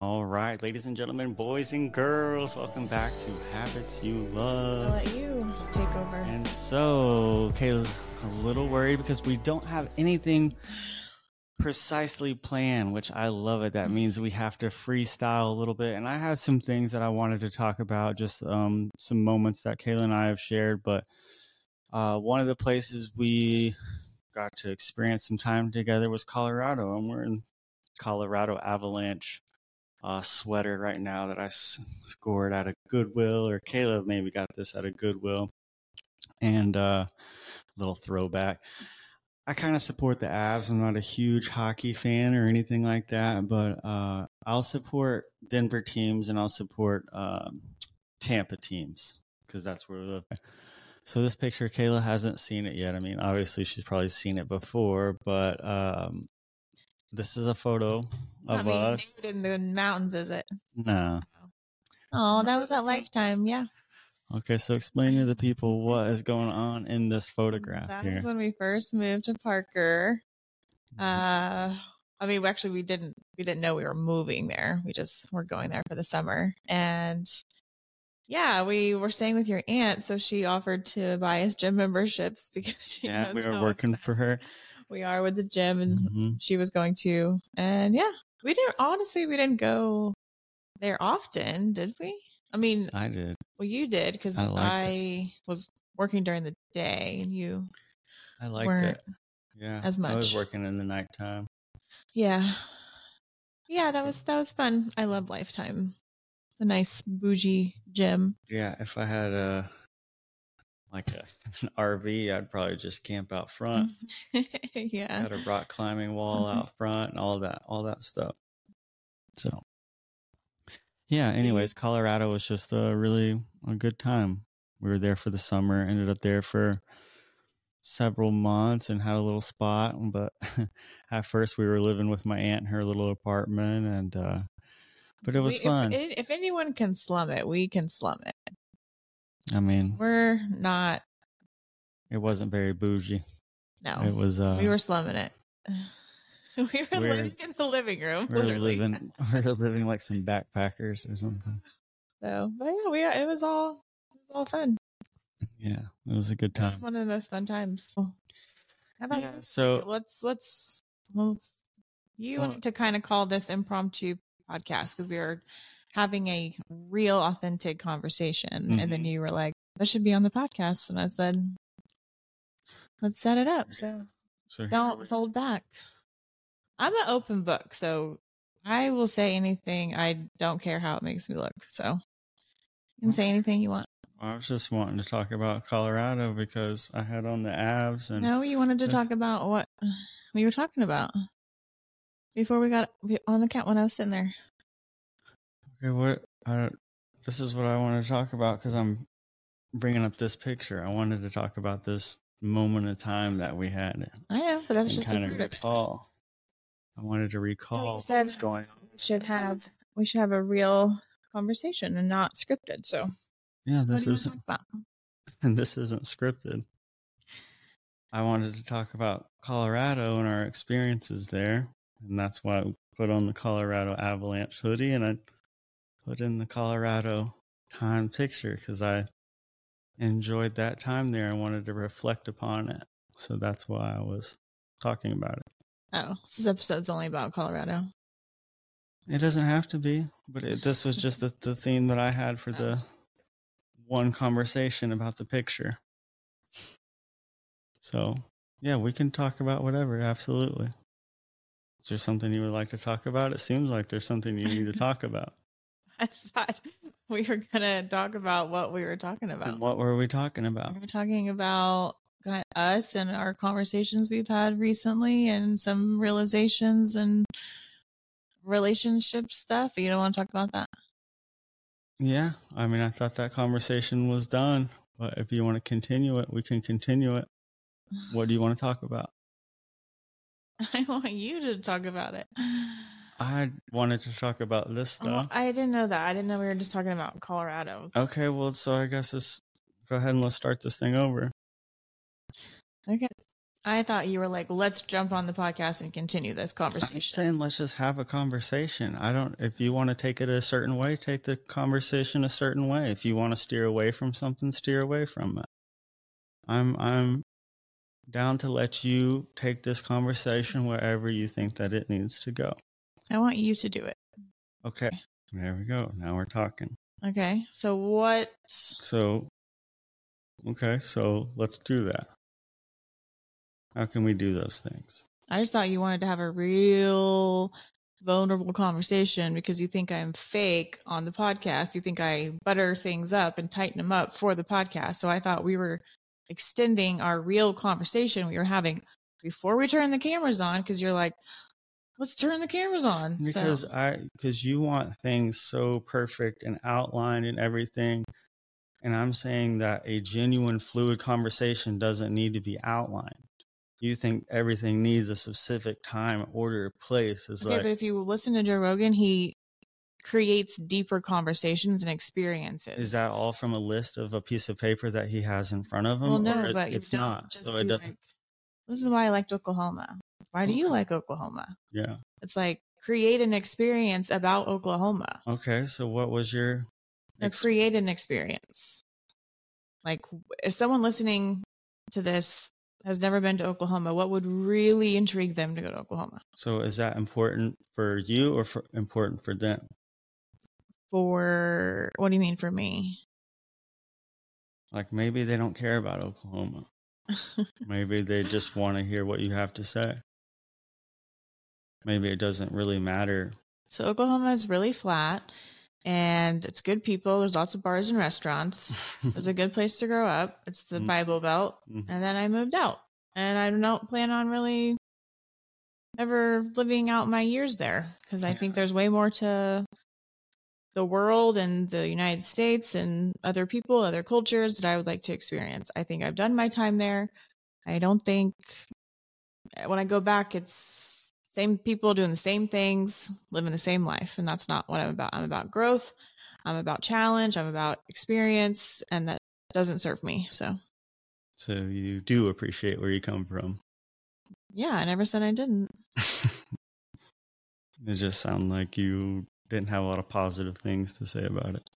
All right, ladies and gentlemen, boys and girls, welcome back to Habits You Love. I'll let you take over. And so, Kayla's a little worried because we don't have anything precisely planned, which I love it. That means we have to freestyle a little bit. And I had some things that I wanted to talk about, just um, some moments that Kayla and I have shared. But uh, one of the places we got to experience some time together was Colorado. and we're in Colorado Avalanche uh, sweater right now that I s- scored at a Goodwill, or Kayla maybe got this at a Goodwill. And uh, a little throwback. I kind of support the Avs. I'm not a huge hockey fan or anything like that, but uh, I'll support Denver teams and I'll support um, Tampa teams because that's where we live. So this picture, Kayla hasn't seen it yet. I mean, obviously she's probably seen it before, but um, this is a photo of mean, us. nude in the mountains, is it? No. Oh, that was at Lifetime. Yeah. Okay, so explain to the people what is going on in this photograph That here. was when we first moved to Parker. Uh, I mean, we actually we didn't we didn't know we were moving there. We just were going there for the summer, and yeah, we were staying with your aunt, so she offered to buy us gym memberships because she yeah, knows we were how working for her. we are with the gym, and Mhm. she was going to, and yeah, we didn't honestly we didn't go there often, did we? I mean, I did. well, you did because I I, was working during the day, and you I liked weren't it. Yeah, as much. I was working in the nighttime. Yeah. Yeah, that was that was fun. I love Lifetime. It's a nice bougie gym. Yeah, if I had a like a, an RV, I'd probably just camp out front. yeah. Had a rock climbing wall Mhm. out front and all that, all that stuff. So, yeah. Anyways, Colorado was just a really a good time. We were there for the summer. Ended up there for several months and had a little spot. But at first, we were living with my aunt in her little apartment, and uh, but it was We- fun. If, if anyone can slum it, we can slum it. I mean, We're not. it wasn't very bougie. No, It was. Uh, we were slumming it. we were We're- living in the living room. we were literally. living. We were living like some backpackers or something. So, but yeah, we it was all it was all fun. Yeah, it was a good It time. was one of the most fun times. How about Yeah, so- let's let's let's you Well- wanted to kind of call this impromptu podcast because we were having a real authentic conversation. And then Mhm. you were like this should be on the podcast. And i said let's set it up. So So don't hold back. I'm an open book so i will say anything. I don't care how it makes me look. So you can say anything you want. I was just wanting to talk about Colorado because I had on the Avs and no you wanted to this- talk about what we were talking about before we got on the cat when i was sitting there okay, what I this is what I wanted to talk about because I'm bringing up this picture. I wanted to talk about this moment of time that we had i know but that's just kind a of product. recall. I wanted to recall said- what's going on. we should have we should have a real conversation and not scripted. So Yeah, this do you want to isn't and this isn't scripted. I wanted to talk about Colorado and our experiences there, and that's why I put on the Colorado Avalanche hoodie and I put in the Colorado time picture because I enjoyed that time there. I wanted to reflect upon it, so that's why I was talking about it. Oh, this episode's only about Colorado. It doesn't have to be, but it, this was just the, the theme that I had for oh. the one conversation about the picture. So, yeah, we can talk about whatever. Absolutely. Is there something you would like to talk about? It seems like there's something you need to talk about. I thought we were gonna talk about what we were talking And about. what were we talking about? We were talking about us and our conversations we've had recently, and some realizations and relationship stuff. You don't want to talk about that? Yeah, I mean, I thought that conversation was done, but if you want to continue it, we can continue it. What do you want to talk about? I want you to talk about it. I wanted to talk about this Oh, stuff. I didn't know that. I didn't know we were just talking about Colorado. Okay, well, so I guess this. Go ahead and let's start this thing over. Okay. I thought you were like, let's jump on the podcast and continue this I'm conversation. saying let's just have a conversation. I don't if you want to take it a certain way, take the conversation a certain way. If you want to steer away from something, steer away from it. I'm I'm down to let you take this conversation wherever you think that it needs to go. I want you to do it. Okay. There we go. Now we're talking. Okay. So what? So okay, so let's do that. How can we do those things? I just thought you wanted to have a real vulnerable conversation because you think I'm fake on the podcast. You think I butter things up and tighten them up for the podcast. So I thought we were extending our real conversation we were having before we turn the cameras on because you're like, let's turn the cameras on. Because so, I because you want things so perfect and outlined and everything. And I'm saying that a genuine fluid conversation doesn't need to be outlined. You think everything needs a specific time, order, place. Is okay, like but if you listen to Joe Rogan, he creates deeper conversations and experiences. is that all from a list of a piece of paper that he has in front of him? well, no, but it's don't So it doesn't. like, this is why I liked Oklahoma. Why do you like Oklahoma? yeah. It's like create an experience about Oklahoma. Okay. So what was your? Ex- create an experience. Like if someone listening to this has never been to Oklahoma, what would really intrigue them to go to Oklahoma? so is that important for you or for important for them? For what do you mean for me? Like maybe they don't care about Oklahoma. Maybe they just want to hear what you have to say. Maybe it doesn't really matter. so Oklahoma is really flat and it's good people. There's lots of bars and restaurants. It was a good place to grow up. It's the Mm. Bible Belt. Mhm. And then I moved out. And I don't plan on really ever living out my years there because I think there's way more to the world and the United States and other people, other cultures that I would like to experience. I think I've done my time there. I don't think when I go back, it's same people doing the same things, living the same life. And that's not what I'm about. I'm about growth. I'm about challenge. I'm about experience. And that doesn't serve me. So, so you do appreciate where you come from. yeah, I never said I didn't. it just sounded like you didn't have a lot of positive things to say about it.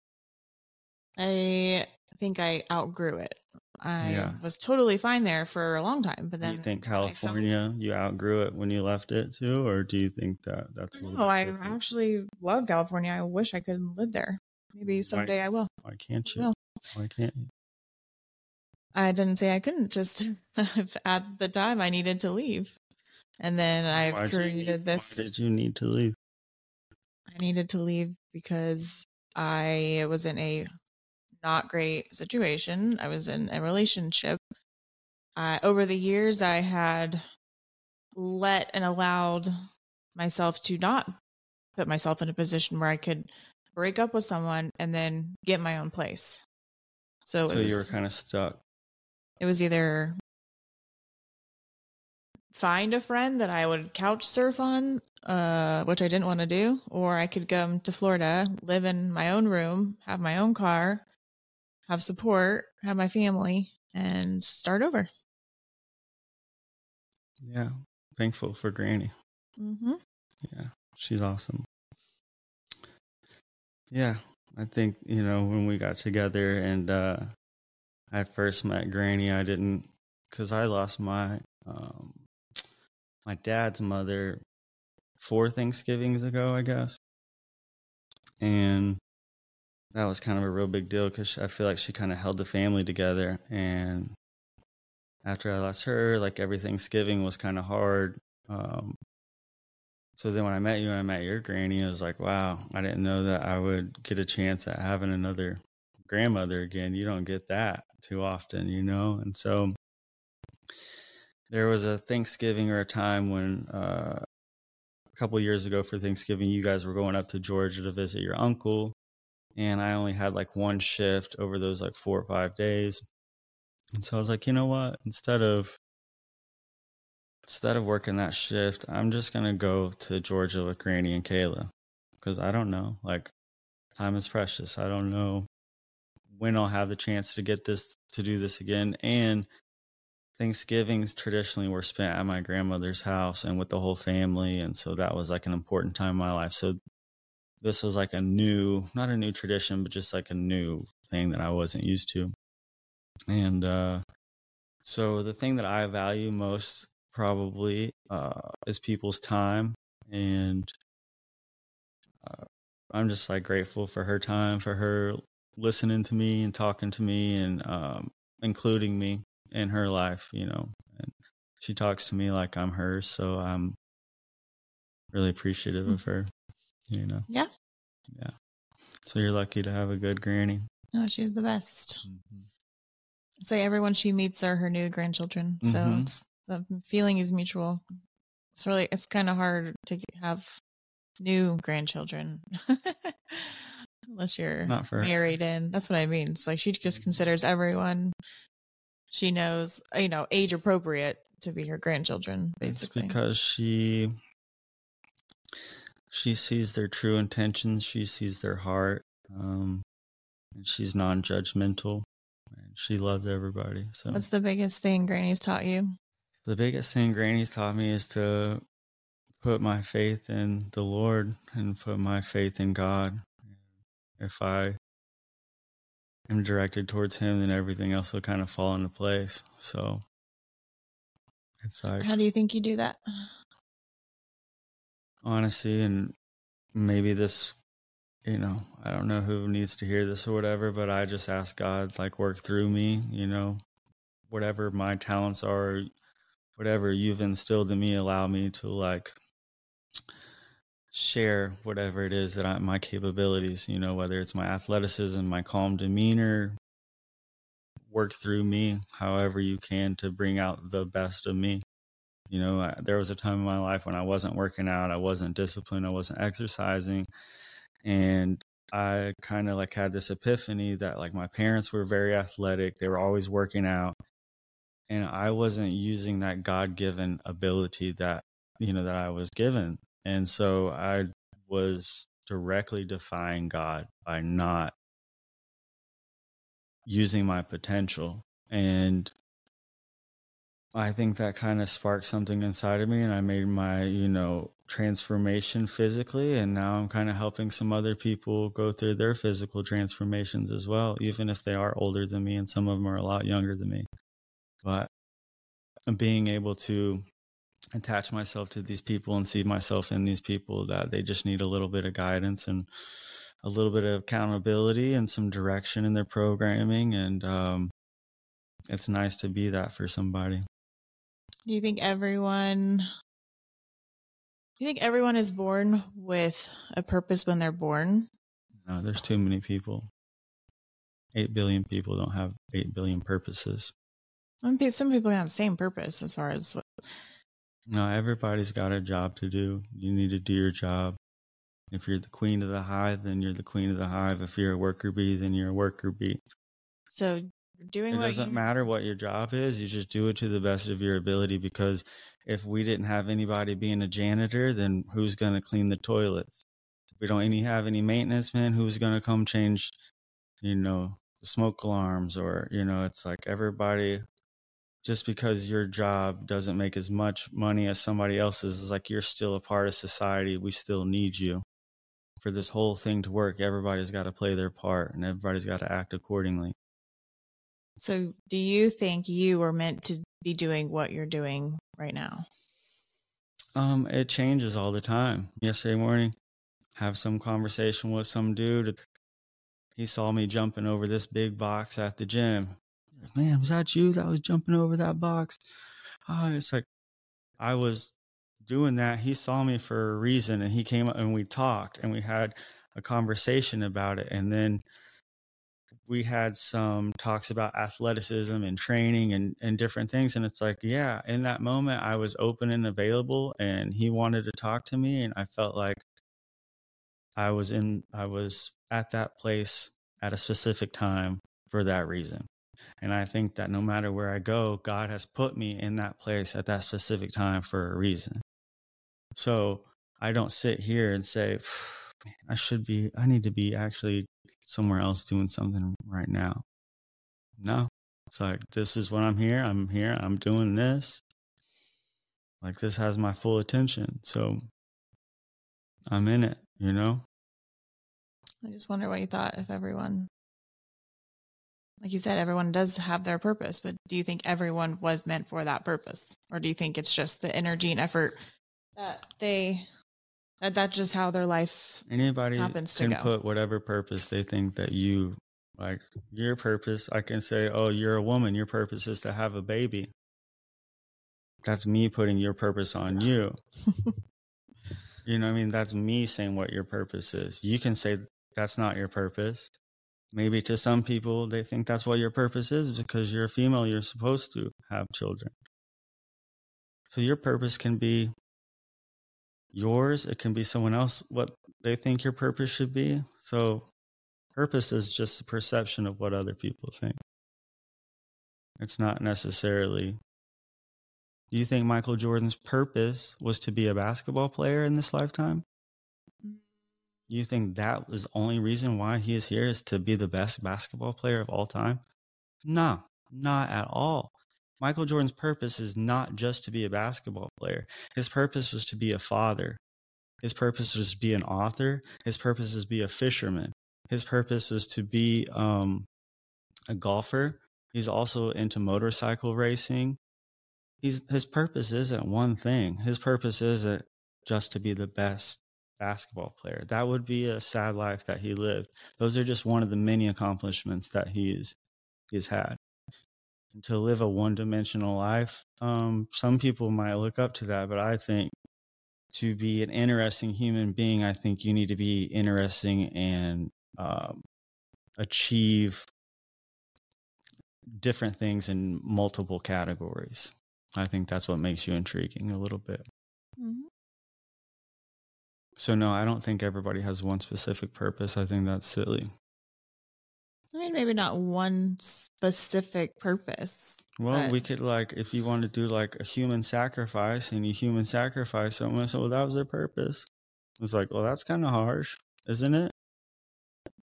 I think I outgrew it. I Yeah. was totally fine there for a long time, but then you think I felt- California, you outgrew it when you left it too, or do you think that that's a No, bit I different? actually love California. I wish I could live there. Maybe mm, someday I will. Why can't you? Well. Why can't you? I didn't say I couldn't. Just at the time, I needed to leave, and then I've Why'd need- created this. Why did you need to leave? I needed to leave because I was in a not great situation. I was in a relationship. Uh, over the years, I had let and allowed myself to not put myself in a position where I could break up with someone and then get my own place. So, So it, you were kind of stuck. it was either find a friend that I would couch surf on, uh, which I didn't want to do, or I could come to Florida, live in my own room, have my own car, have support, have my family, and start over. Yeah. Thankful for Granny. Mm-hmm. Yeah. She's awesome. Yeah. I think, you know, when we got together and uh I first met Granny, I didn't cuz I lost my um my dad's mother four Thanksgivings ago, I guess. And that was kind of a real big deal cuz I feel like she kind of held the family together and after I lost her, like every Thanksgiving was kind of hard. Um, so then when I met you and I met your granny, I was like, wow, I didn't know that I would get a chance at having another grandmother again. You don't get that too often, you know? And so there was a Thanksgiving or a time when uh, a couple years ago for Thanksgiving, you guys were going up to Georgia to visit your uncle. And I only had like one shift over those like four or five days. And so I was like, you know what? Instead of instead of working that shift, I'm just gonna go to Georgia with Granny and Kayla because I don't know. Like, time is precious. I don't know when I'll have the chance to get this to do this again. And Thanksgivings traditionally were spent at my grandmother's house and with the whole family. And so that was like an important time in my life. So this was like a new, not a new tradition, but just like a new thing that I wasn't used to. And uh, so the thing that I value most probably uh, is people's time. And uh, I'm just like grateful for her time, for her listening to me and talking to me and um, including me in her life, you know. And she talks to me like I'm hers, so I'm really appreciative of her, you know. Yeah. Yeah. So you're lucky to have a good granny. Oh, she's the best. Mm-hmm. Say everyone she meets are her new grandchildren. So mm-hmm. the feeling is mutual. It's really it's kind of hard to have new grandchildren. Unless you're Not for married in. That's what I mean. It's like she just mm-hmm. considers everyone she knows, you know, age appropriate to be her grandchildren, basically. It's because she she sees their true intentions, she sees their heart, um, and she's non-judgmental, and she loves everybody. So, what's the biggest thing Granny's taught you? The biggest thing Granny's taught me is to put my faith in the Lord and put my faith in God. If I am directed towards him, then everything else will kind of fall into place. So it's like How do you think you do that? Honesty and maybe this you know, I don't know who needs to hear this or whatever, but I just ask God like work through me, you know, whatever my talents are, whatever you've instilled in me, allow me to like share whatever it is that I, my capabilities, you know, whether it's my athleticism, my calm demeanor, work through me however you can to bring out the best of me. You know, I, there was a time in my life when I wasn't working out, I wasn't disciplined, I wasn't exercising, and I kind of like had this epiphany that like my parents were very athletic, they were always working out, and I wasn't using that God-given ability that you know that I was given and so I was directly defying God by not using my potential. And I think that kind of sparked something inside of me and I made my, you know, transformation physically and now I'm kind of helping some other people go through their physical transformations as well, even if they are older than me and some of them are a lot younger than me. But being able to attach myself to these people and see myself in these people that they just need a little bit of guidance and a little bit of accountability and some direction in their programming and um, it's nice to be that for somebody do you think everyone do you think everyone is born with a purpose when they're born no there's too many people 8 billion people don't have 8 billion purposes some people have the same purpose as far as what no, everybody's got a job to do. You need to do your job. If you're the queen of the hive, then you're the queen of the hive. If you're a worker bee, then you're a worker bee. So doing it doesn't you... matter what your job is. You just do it to the best of your ability. Because if we didn't have anybody being a janitor, then who's going to clean the toilets? If we don't any have any maintenance men, who's going to come change, you know, the smoke alarms? Or you know, it's like everybody just because your job doesn't make as much money as somebody else's is like you're still a part of society. We still need you. For this whole thing to work, everybody's got to play their part and everybody's got to act accordingly. So, do you think you were meant to be doing what you're doing right now? Um, it changes all the time. Yesterday morning, have some conversation with some dude. He saw me jumping over this big box at the gym man, was that you that was jumping over that box? Oh, it's like I was doing that. He saw me for a reason and he came up and we talked and we had a conversation about it. And then we had some talks about athleticism and training and, and different things. And it's like, yeah, in that moment, I was open and available and he wanted to talk to me. And I felt like I was in, I was at that place at a specific time for that reason. And I think that no matter where I go, God has put me in that place at that specific time for a reason. So I don't sit here and say, I should be, I need to be actually somewhere else doing something right now. No, It's like this is what I'm here. I'm here. I'm doing this. Like this has my full attention. So I'm in it, you know? I just wonder what you thought if everyone, like you said, everyone does have their purpose, but do you think everyone was meant for that purpose? Or do you think it's just the energy and effort that they, that that's just how their life Anybody happens to can go. put whatever purpose they think that you like your purpose. I can say, "Oh, you're a woman. Your purpose is to have a baby." That's me putting your purpose on you. You know what I mean? That's me saying what your purpose is. You can say that's not your purpose. Maybe to some people, they think that's what your purpose is because you're a female, you're supposed to have children. So your purpose can be yours, it can be someone else, what they think your purpose should be. So purpose is just a perception of what other people think. It's not necessarily. Do you think Michael Jordan's purpose was to be a basketball player in this lifetime? Mm. You think that was the only reason why he is here is to be the best basketball player of all time? No, not at all. Michael Jordan's purpose is not just to be a basketball player. His purpose was to be a father. His purpose was to be an author. His purpose is to be a fisherman. His purpose is to be um, a golfer. He's also into motorcycle racing. He's his purpose isn't one thing. His purpose isn't just to be the best basketball player. That would be a sad life that he lived. Those are just one of the many accomplishments that he's he's had. To live a one-dimensional life, um, some people might look up to that, but I think to be an interesting human being, I think you need to be interesting and um, achieve different things in multiple categories. I think that's what makes you intriguing a little bit. Mm-hmm. So no, I don't think everybody has one specific purpose. I think that's silly. I mean, maybe not one specific purpose. Well, but- we could like if you want to do like a human sacrifice and you human sacrifice someone, so well, that was their purpose. It's like, well, that's kind of harsh, isn't it?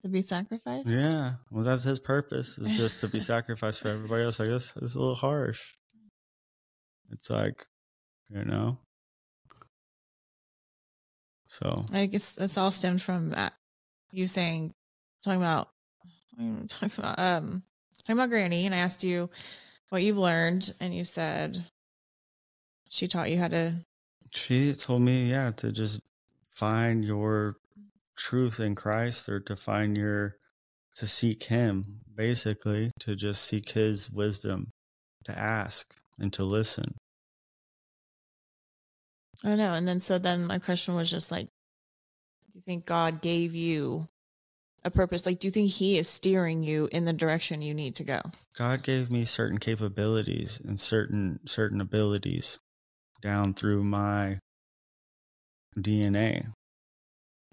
to be sacrificed. Yeah. Well, that's his purpose just to be sacrificed for everybody else. Like this, this is a little harsh. It's like, you know. So I guess this all stemmed from that. You saying, talking about, talking about, um, talking about Granny, and I asked you what you've learned, and you said she taught you how to. she told me, yeah, to just find your truth in Christ or to find your to seek him, basically, to just seek his wisdom, to ask and to listen. I know. And then, so then my question was just like, do you think God gave you a purpose? Like, do you think He is steering you in the direction you need to go? God gave me certain capabilities and certain certain abilities down through my DNA.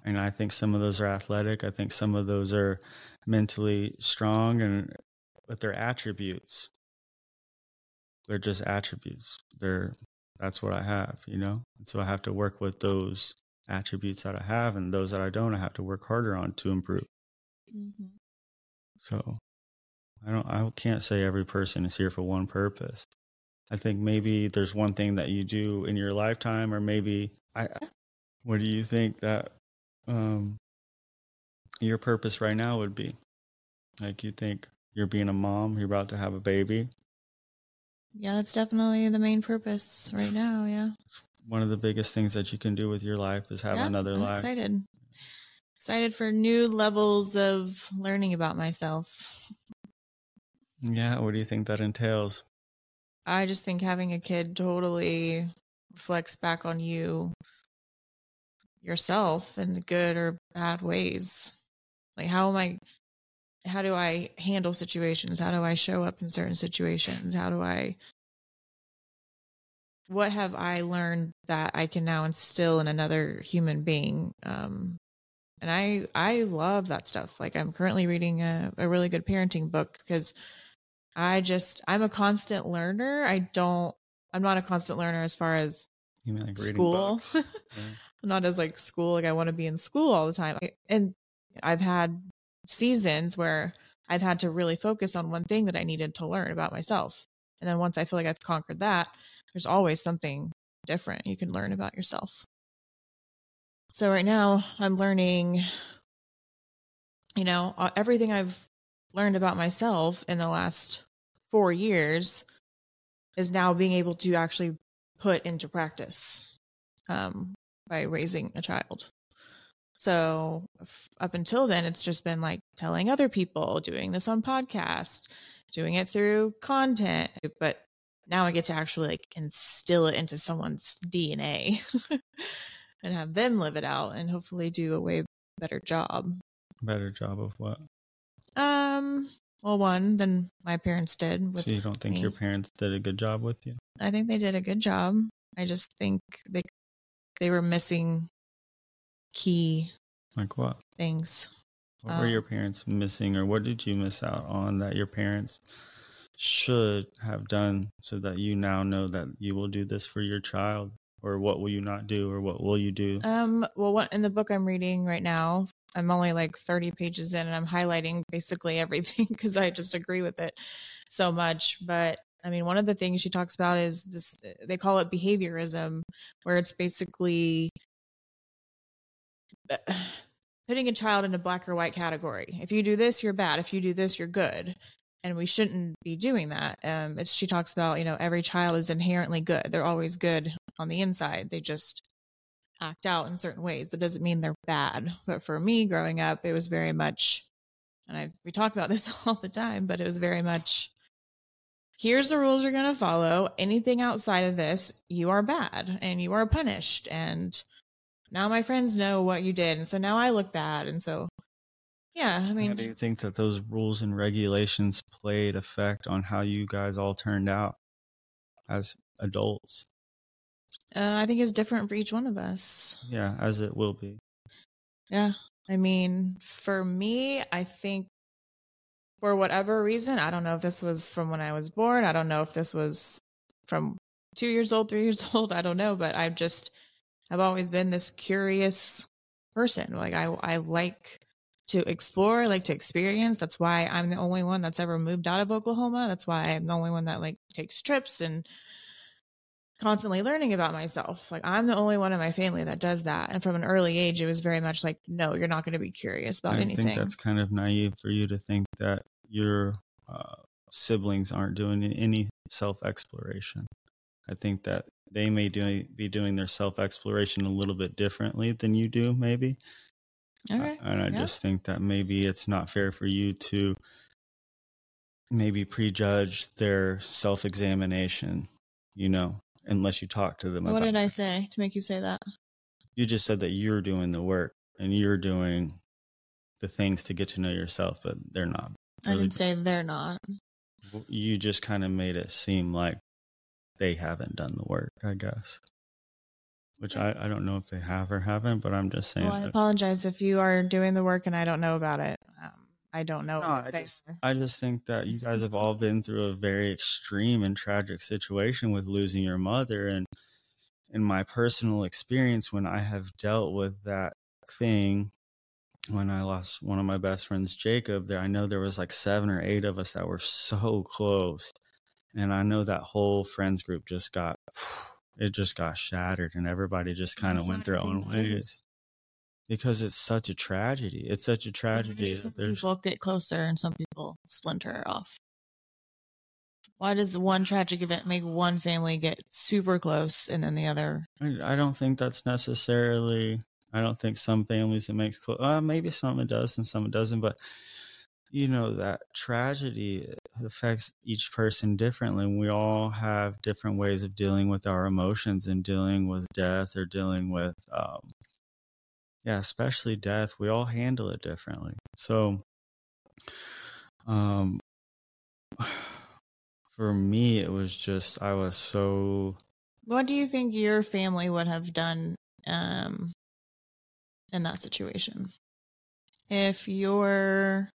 And I think some of those are athletic. I think some of those are mentally strong and but they're attributes. They're just attributes. They're that's what I have, you know? And so I have to work with those attributes that I have and those that I don't I have to work harder on to improve. So I don't I can't say every person is here for one purpose. I think maybe there's one thing that you do in your lifetime or maybe I what do you think that um your purpose right now would be? Like you think you're being a mom, you're about to have a baby. Yeah, that's definitely the main purpose right now. Yeah. One of the biggest things that you can do with your life is have Yeah, another I'm life. excited. Excited for new levels of learning about myself. Yeah, what do you think that entails? I just think having a kid totally reflects back on you yourself in good or bad ways. Like how am I how do I handle situations? How do I show up in certain situations? How do I what have I learned that I can now instill in another human being? Um and I I love that stuff. Like I'm currently reading a, a really good parenting book because I just I'm a constant learner. I don't I'm not a constant learner as far as You mean like school. Yeah. not as like school like I want to be in school all the time. I- And I've had seasons where I've had to really focus on one thing that I needed to learn about myself. And then once I feel like I've conquered that, there's always something different you can learn about yourself. So right now I'm learning, you know, everything I've learned about myself in the last four years is now being able to actually put into practice um, by raising a child. So up until then, it's just been like telling other people, doing this on podcast, doing it through content. But now I get to actually like instill it into someone's DNA and have them live it out and hopefully do a way better job. Better job of what? Um, well, one than my parents did. With so you don't think me. your parents did a good job with you? I think they did a good job. I just think they they were missing key Like what? things. What were Um, your parents missing, or what did you miss out on that your parents should have done so that you now know that you will do this for your child? Or what will you not do, or what will you do? Um, well, what in the book I'm reading right now, I'm only like 30 pages in and I'm highlighting basically everything because I just agree with it so much. But I mean, one of the things she talks about is this, they call it behaviorism, where it's basically putting a child in a black or white category. If you do this, you're bad. If you do this, you're good. And we shouldn't be doing that. Um, it's, she talks about, you know, every child is inherently good. They're always good on the inside. They just act out in certain ways. That doesn't mean they're bad. But for me growing up, it was very much, and I we talk about this all the time, but it was very much here's the rules you're going to follow. Anything outside of this, you are bad and you are punished. And now my friends know what you did. And so now I look bad. And so, yeah, I mean, How do you think that those rules and regulations played effect on how you guys all turned out as adults? uh, I think it's different for each one of us. Yeah, as it will be. Yeah. I mean, for me, I think for whatever reason, I don't know if this was from when I was born. I don't know if this was from two years old, three years old. I don't know, but I've just, I've always been this curious person. Like I, I like to explore, like to experience. That's why I'm the only one that's ever moved out of Oklahoma. That's why I'm the only one that like takes trips and constantly learning about myself. Like I'm the only one in my family that does that. And from an early age, it was very much like, no, you're not going to be curious about I anything. think that's kind of naive for you to think that your uh, siblings aren't doing any self exploration. I think that they may do, be doing their self exploration a little bit differently than you do, maybe. And I yeah. just think that maybe it's not fair for you to maybe prejudge their self examination, you know, unless you talk to them What did I say to make you say that? You just said that you're doing the work and you're doing the things to get to know yourself, but they're not. I didn't say they're not. you just kind of made it seem like they haven't done the work, I guess. Which I, I don't know if they have or haven't, but I'm just saying. Well, I that- apologize if you are doing the work and I don't know about it. Um, I don't know. No, I just. I just think that you guys have all been through a very extreme and tragic situation with losing your mother. And in my personal experience, when I have dealt with that thing, when I lost one of my best friends, Jacob, there I know there was like seven or eight of us that were so close. And I know that whole friends group just got it just got shattered and everybody just kind of went their own ways. Because it's such a tragedy. It's such a tragedy. Some people get closer and some people splinter off. Why does one tragic event make one family get super close and then the other? I, I don't think that's necessarily. I don't think some families it makes close. Uh, maybe some it does and some it doesn't. But you know that tragedy affects each person differently. We all have different ways of dealing with our emotions and dealing with death or dealing with, um, yeah, especially death. We all handle it differently. So, um, for me, it was just I was so What do you think your family would have done um, in that situation? If your,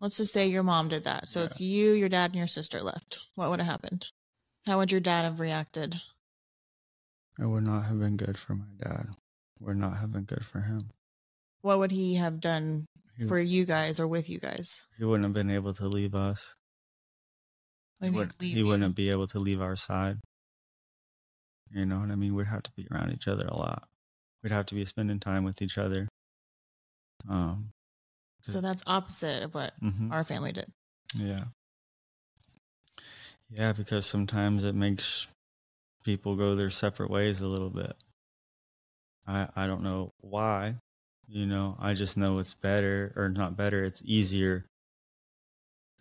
let's just say your mom did that. So Yeah. it's you, your dad, and your sister left. What would have happened? How would your dad have reacted? It would not have been good for my dad. Would not have been good for him. What would he have done? He- for you guys or with you guys. He wouldn't have been able to leave us. He, would, he wouldn't be able to leave our side. You know what I mean? We'd have to be around each other a lot. We'd have to be spending time with each other. Um, So that's opposite of what mhm. our family did. Yeah. Yeah, because sometimes it makes people go their separate ways a little bit. I I don't know why. You know, I just know it's better or not better, it's easier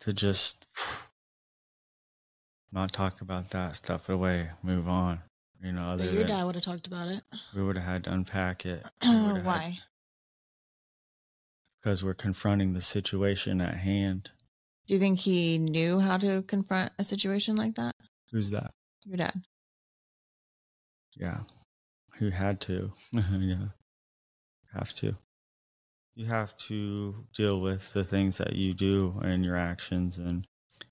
to just not talk about that stuff away, move on. You know, other But your dad would have talked about it. we would have had to unpack it. We would've had- Why? Because we're confronting the situation at hand. Do you think he knew how to confront a situation like that? Who's that? Your dad. Yeah. Who had to. yeah. Have to. You have to deal with the things that you do and your actions. And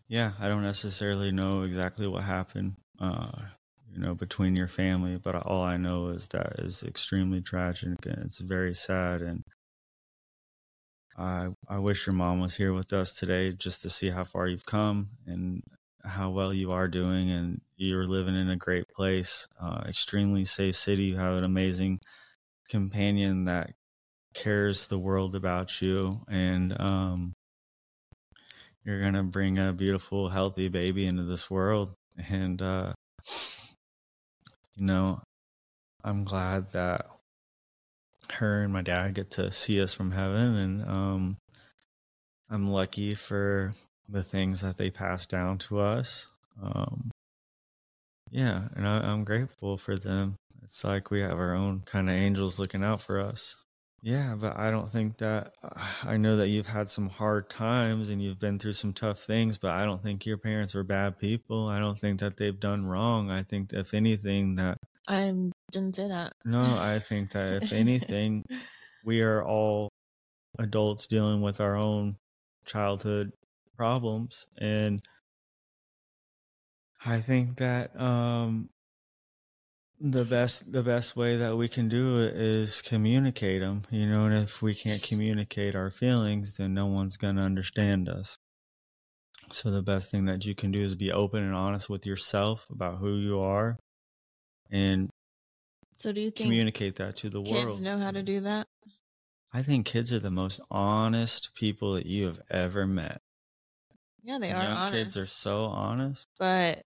yeah, I don't necessarily know exactly what happened, uh, you know, between your family, but all I know is that is extremely tragic and it's very sad. And I, I wish your mom was here with us today just to see how far you've come and how well you are doing and you're living in a great place uh, extremely safe city. You have an amazing companion that cares the world about you and um, you're gonna bring a beautiful healthy baby into this world. And uh, you know i'm glad that her and my dad get to see us from heaven and um, i'm lucky for the things that they pass down to us. Um, yeah, and I, I'm grateful for them. It's like we have our own kind of angels looking out for us. Yeah, but I don't think that I know that you've had some hard times and you've been through some tough things, but I don't think your parents were bad people. I don't think that they've done wrong. I think if anything that I didn't say that. no, I think that if anything, we are all adults dealing with our own childhood problems and i think that um the best the best way that we can do it is communicate them you know and if we can't communicate our feelings then no one's going to understand us so the best thing that you can do is be open and honest with yourself about who you are and So do you think communicate that to the kids world know how to do that? i think kids are the most honest people that you have ever met Yeah, they are Young honest. kids are so honest. but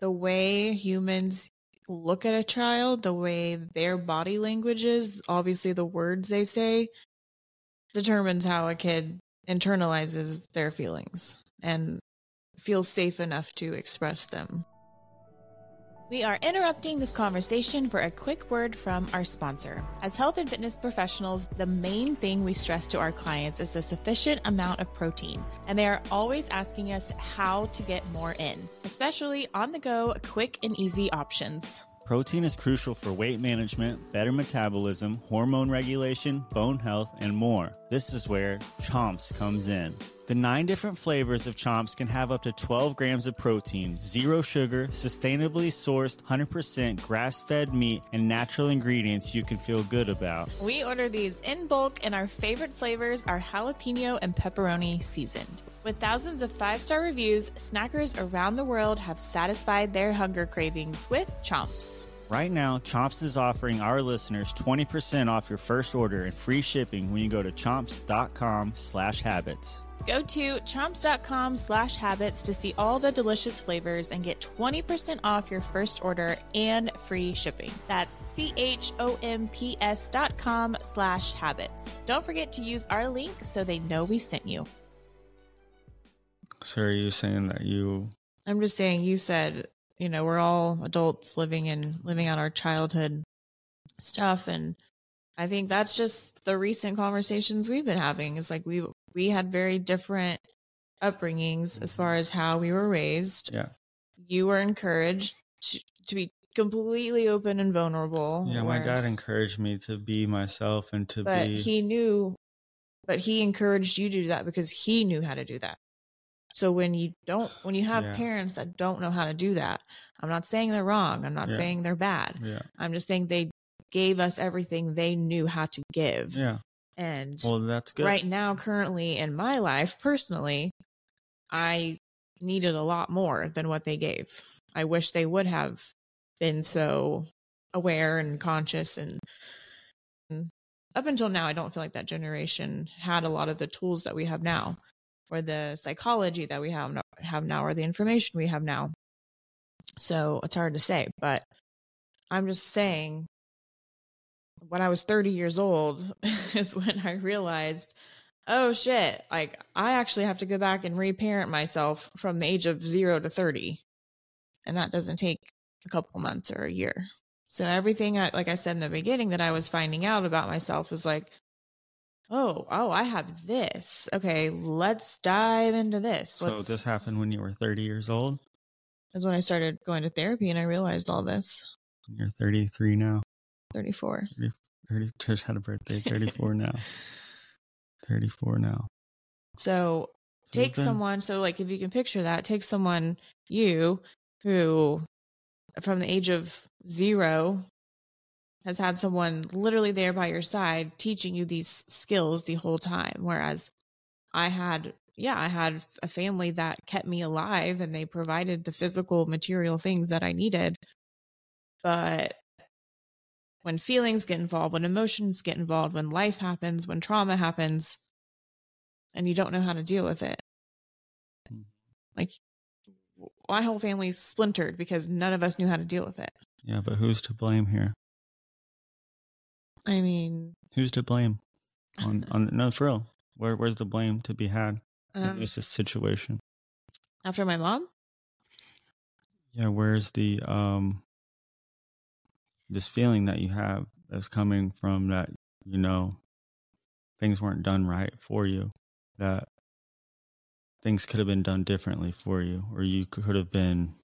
the way humans look at a child, the way their body language is, obviously the words they say, determines how a kid internalizes their feelings and feels safe enough to express them. We are interrupting this conversation for a quick word from our sponsor. As health and fitness professionals, the main thing we stress to our clients is a sufficient amount of protein, and they are always asking us how to get more in, especially on the go, quick and easy options. Protein is crucial for weight management, better metabolism, hormone regulation, bone health, and more. This is where Chomps comes in. The nine different flavors of Chomps can have up to 12 grams of protein, zero sugar, sustainably sourced, 100% grass fed meat, and natural ingredients you can feel good about. We order these in bulk, and our favorite flavors are jalapeno and pepperoni seasoned. With thousands of five star reviews, snackers around the world have satisfied their hunger cravings with Chomps. Right now, Chomps is offering our listeners 20% off your first order and free shipping when you go to chomps.com slash habits. Go to chomps.com slash habits to see all the delicious flavors and get 20% off your first order and free shipping. That's C-H-O-M-P-S dot com slash habits. Don't forget to use our link so they know we sent you. So are you saying that you I'm just saying you said, you know, we're all adults living in living out our childhood stuff and I think that's just the recent conversations we've been having. Is like we we had very different upbringings as far as how we were raised. Yeah. You were encouraged to, to be completely open and vulnerable. Yeah, my dad encouraged me to be myself and to but be he knew but he encouraged you to do that because he knew how to do that so when you don't when you have Yeah. parents that don't know how to do that i'm not saying they're wrong i'm not Yeah. saying they're bad Yeah. i'm just saying they gave us everything they knew how to give Yeah. And Well, that's good. right now, currently in my life, personally, I needed a lot more than what they gave. I wish they would have been so aware and conscious and and up until now i don't feel like that generation had a lot of the tools that we have now or the psychology that we have no- have now or the information we have now. So it's hard to say but i'm just saying when i was 30 years old is when i realized oh shit like i actually have to go back and reparent myself from the age of 0 to 30 and that doesn't take a couple months or a year. So everything, I, like I said in the beginning, that I was finding out about myself was like, oh, oh, I have this. Okay, let's dive into this. So Let's, this happened when you were 30 years old. is when I started going to therapy and I realized all this. You're 33 now. 34. 30 just had a birthday. 34 now. 34 now. So So take someone, so like if you can picture that, take someone, you, who from the age of zero has had someone literally there by your side teaching you these skills the whole time. Whereas I had, yeah, I had a family that kept me alive and they provided the physical material things that I needed. But when feelings get involved, when emotions get involved, when life happens, when trauma happens, and you don't know how to deal with it, Mm. like my whole family splintered because none of us knew how to deal with it. Yeah, but who's to blame here? I mean, Who's to blame? On on no for real. Where where's the blame to be had in um, this situation? after my mom, Yeah, where's the um this feeling that you have that's coming from that you know things weren't done right for you that things could have been done differently for you or you could have been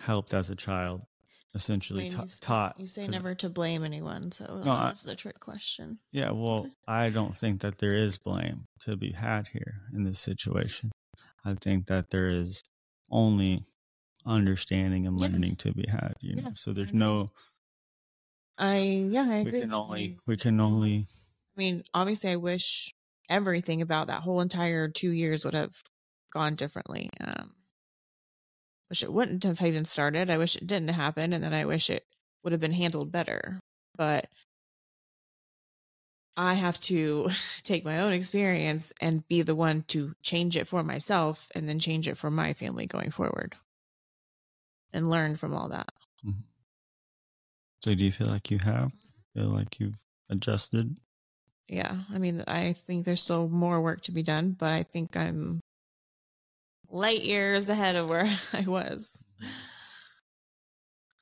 helped as a child I essentially mean, ta- you, s- taught you say never to blame anyone, so No, uh, I- this is a trick question. Yeah, well, I don't think that there is blame to be had here in this situation. I think that there is only understanding and Yeah. learning to be had. You know, Yeah, so there's agree. no. I yeah, I We agree. can only. We can only. I mean, obviously, I wish everything about that whole entire two years would have gone differently. Um, wish it wouldn't have even started. I wish it didn't happen, and then I wish it would have been handled better. But I have to take my own experience and be the one to change it for myself, and then change it for my family going forward, and learn from all that. Mm-hmm. So, do you feel like you have? Feel like you've adjusted? yeah i mean i think there's still more work to be done but i think i'm light years ahead of where i was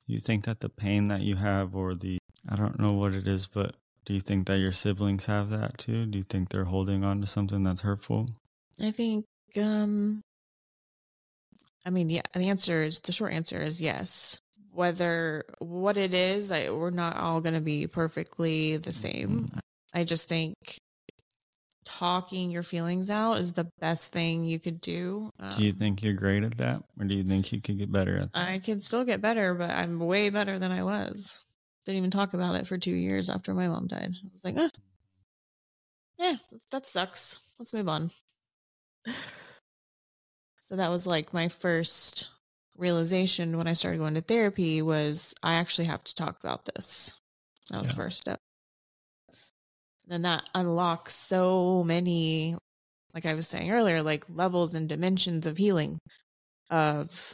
you think that the pain that you have, or the I don't know what it is, but do you think that your siblings have that too? Do you think they're holding on to something that's hurtful? i think um i mean yeah the answer is the short answer is yes whether what it is I, we're not all going to be perfectly the same Mhm. i just think talking your feelings out is the best thing you could do Do you Um, think you're great at that, or do you think you could get better at that? I can still get better, but I'm way better than I was. Didn't even talk about it for two years after my mom died. I was like, eh, yeah, that sucks. Let's move on. So that was like my first realization when I started going to therapy was I actually have to talk about this. That was Yeah. first step. Then that unlocks so many, like I was saying earlier, like levels and dimensions of healing. Of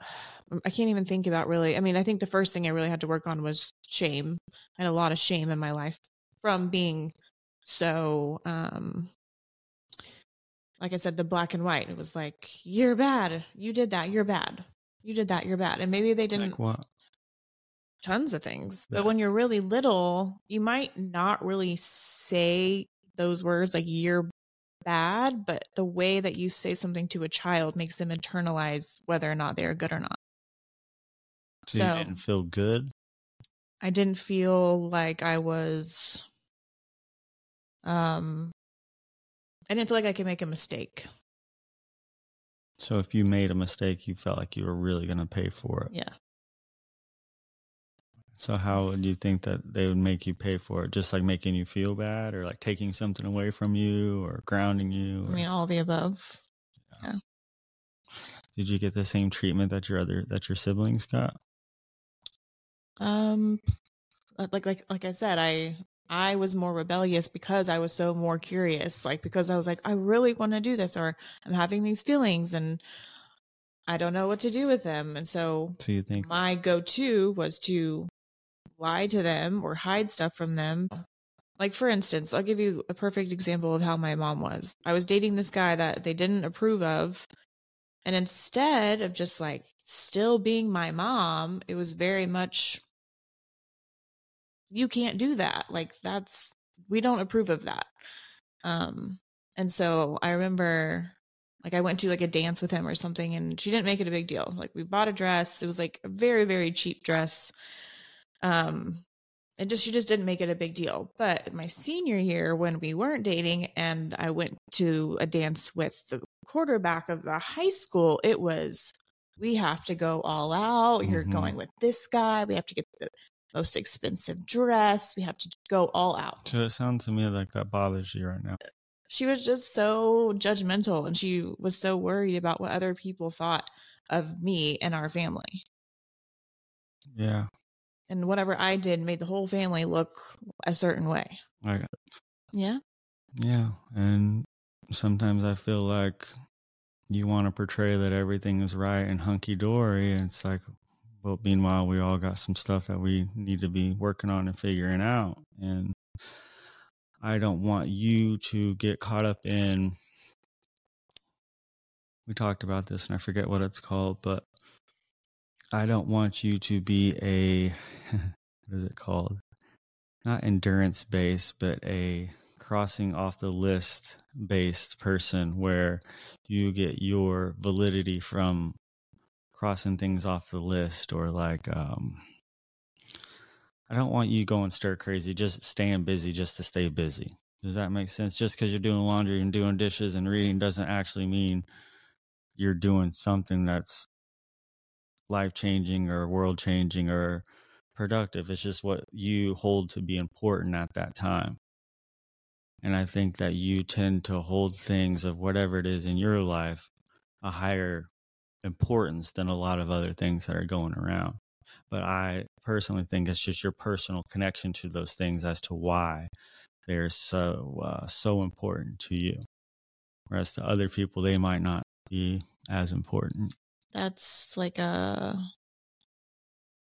I can't even think about really. I mean, I think the first thing I really had to work on was shame. I had a lot of shame in my life from being so um like I said, the black and white. It was like, you're bad. You did that. You're bad. You did that. You're bad. And maybe they didn't Like what? Tons of things. But when you're really little, you might not really say those words like you're bad, but the way that you say something to a child makes them internalize whether or not they're good or not. So, So- you didn't feel good? I didn't feel like I was um I didn't feel like I could make a mistake. So if you made a mistake, you felt like you were really going to pay for it. Yeah. So how do you think that they would make you pay for it? Just like making you feel bad or like taking something away from you or grounding you? I mean, all the above. Yeah. Did you get the same treatment that your other that your siblings got? Um, like like like I said, I I was more rebellious because I was so more curious. Like because I was like, I really want to do this, or I'm having these feelings, and I don't know what to do with them. And so So you think my go-to was to lie to them or hide stuff from them. Like for instance, I'll give you a perfect example of how my mom was. I was dating this guy that they didn't approve of, and instead of just like still being my mom, it was very much you can't do that. Like that's we don't approve of that. Um and so I remember like I went to like a dance with him or something and she didn't make it a big deal. Like we bought a dress. It was like a very very cheap dress. Um and just she just didn't make it a big deal. But my senior year when we weren't dating and I went to a dance with the quarterback of the high school, it was we have to go all out. You're Mhm. going with this guy. We have to get the most expensive dress. We have to go all out. so it sounds to me like that bothers you right now. She was just so judgmental and she was so worried about what other people thought of me and our family. Yeah. And whatever I did made the whole family look a certain way. I Yeah. Yeah, and sometimes I feel like you want to portray that everything is right and hunky dory, and it's like, well, meanwhile, we all got some stuff that we need to be working on and figuring out. And I don't want you to get caught up in. We talked about this, and I forget what it's called, but I don't want you to be a. what is it called? Not endurance based, but a crossing off the list based person where you get your validity from crossing things off the list or like um I don't want you going stir crazy just staying busy just to stay busy. Does that make sense? Just because you're doing laundry and doing dishes and reading doesn't actually mean you're doing something that's life changing or world changing or productive. It's just what you hold to be important at that time. And I think that you tend to hold things of whatever it is in your life a higher importance than a lot of other things that are going around. But I personally think it's just your personal connection to those things as to why they're so uh, so important to you. Whereas to other people, they might not be as important. That's like a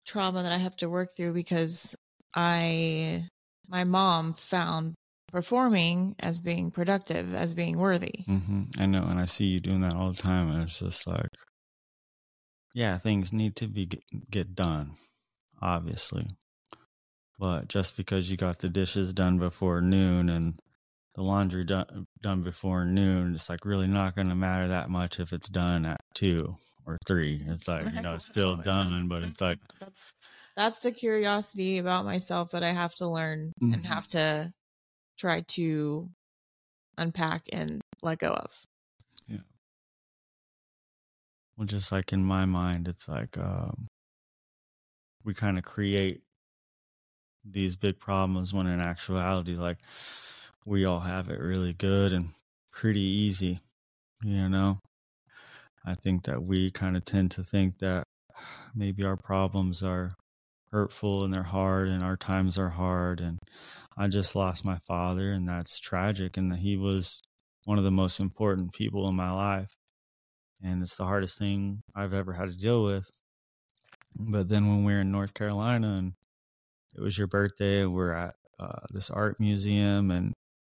trauma that I have to work through because I, my mom found performing as being productive, as being worthy. hmm I know, and I see you doing that all the time, and it's just like, yeah, things need to be get, get done, obviously, but just because you got the dishes done before noon and the laundry done done before noon, it's like really not going to matter that much if it's done at two or three. It's like you know it's still done, but it's like that's that's the curiosity about myself that I have to learn and Mhm. have to try to unpack and let go of. Yeah. Well, just like in my mind, it's like um, we kind of create these big problems when in actuality, like we all have it really good and pretty easy, you know? I think that we kind of tend to think that maybe our problems are hurtful and they're hard and our times are hard. And I just lost my father, and that's tragic. And he was one of the most important people in my life and it's the hardest thing I've ever had to deal with. But then when we were in North Carolina and it was your birthday, and we're at uh, this art museum, and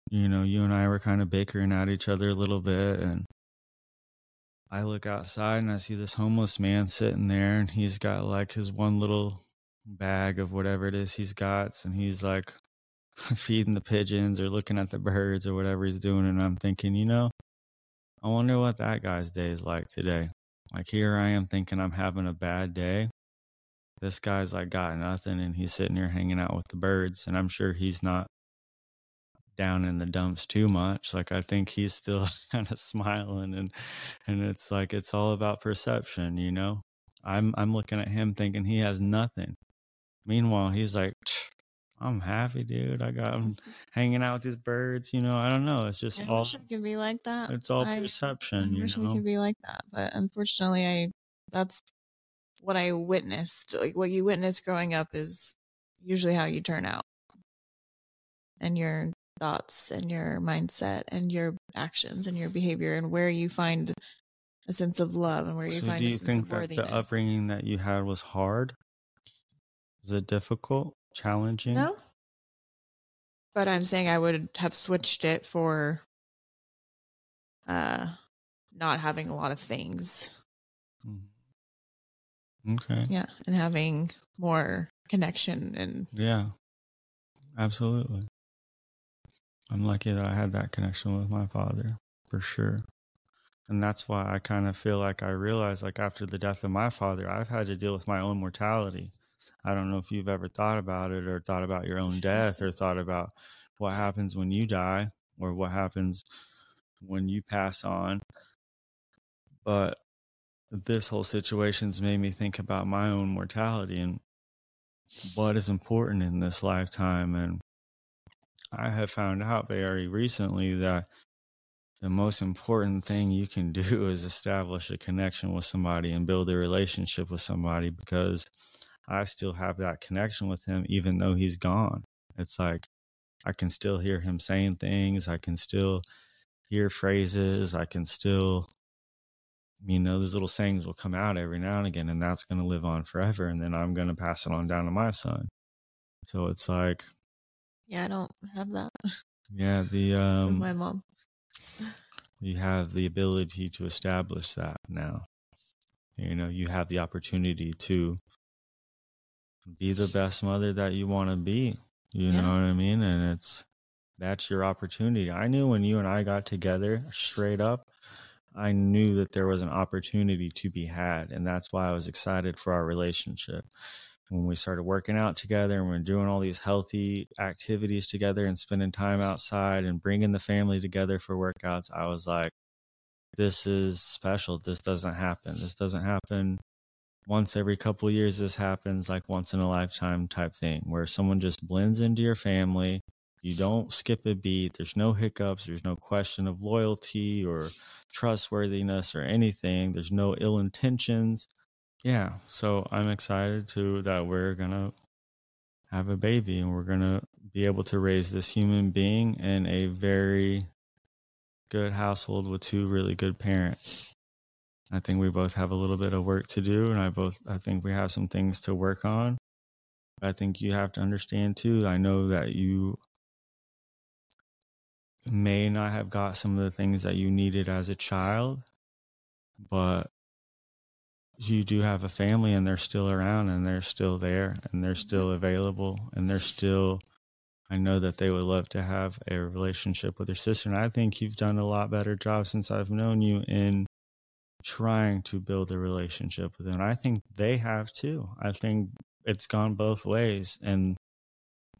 you know, you and I were kind of bickering at each other a little bit, and I look outside and I see this homeless man sitting there, and he's got like his one little bag of whatever it is he's got, and he's like feeding the pigeons or looking at the birds or whatever he's doing, and I'm thinking, you know. I wonder what that guy's day is like today. Like here I am thinking I'm having a bad day. This guy's like got nothing and he's sitting here hanging out with the birds and I'm sure he's not down in the dumps too much. Like I think he's still kind of smiling and and it's like it's all about perception, you know. I'm I'm looking at him thinking he has nothing. Meanwhile, he's like, I'm happy, dude. I got him mm-hmm. hanging out with these birds. You know, I don't know. It's just I all wish I could be like that. it's all I- perception. I You wish we know, could be like that, but unfortunately, I that's what I witnessed. Like what you witness growing up is usually how you turn out, and your thoughts, and your mindset, and your actions, and your behavior, and where you find a sense of love, and where you find so find do you think that the upbringing that you had was hard? Was it difficult, challenging? No, but I'm saying I would have switched it for uh not having a lot of things. Mhm. Okay. Yeah, and having more connection and Yeah, absolutely. I'm lucky that I had that connection with my father for sure. And that's why I kind of feel like I realized, like, after the death of my father, I've had to deal with my own mortality. I don't know if you've ever thought about it or thought about your own death or thought about what happens when you die or what happens when you pass on. But this whole situation's made me think about my own mortality and what is important in this lifetime. And I have found out very recently that the most important thing you can do is establish a connection with somebody and build a relationship with somebody because I still have that connection with him, even though he's gone. It's like I can still hear him saying things, I can still hear phrases, I can still you know, those little sayings will come out every now and again, and that's going to live on forever. And then I'm going to pass it on down to my son. So it's like, yeah, I don't have that yeah, the um, my mom. you have the ability to establish that now. You know, you have the opportunity to be the best mother that you want to be. You Yeah. know what I mean? And it's that's your opportunity. I knew when you and I got together, straight up, I knew that there was an opportunity to be had. And that's why I was excited for our relationship. When we started working out together and we're doing all these healthy activities together and spending time outside and bringing the family together for workouts, I was like, this is special. This doesn't happen. This doesn't happen once every couple years. This happens like once in a lifetime type thing where someone just blends into your family. You don't skip a beat. There's no hiccups. There's no question of loyalty or trustworthiness or anything. There's no ill intentions. Yeah. So I'm excited to that we're to have a baby and we're to be able to raise this human being in a very good household with two really good parents. I think we both have a little bit of work to do and I both I think we have some things to work on. I think you have to understand too. I know that you may not have got some of the things that you needed as a child, but you do have a family and they're still around and they're still there and they're still available and they're still I know that they would love to have a relationship with your sister and I think you've done a lot better job since I've known you in trying to build a relationship with them. I think they have too. I think it's gone both ways and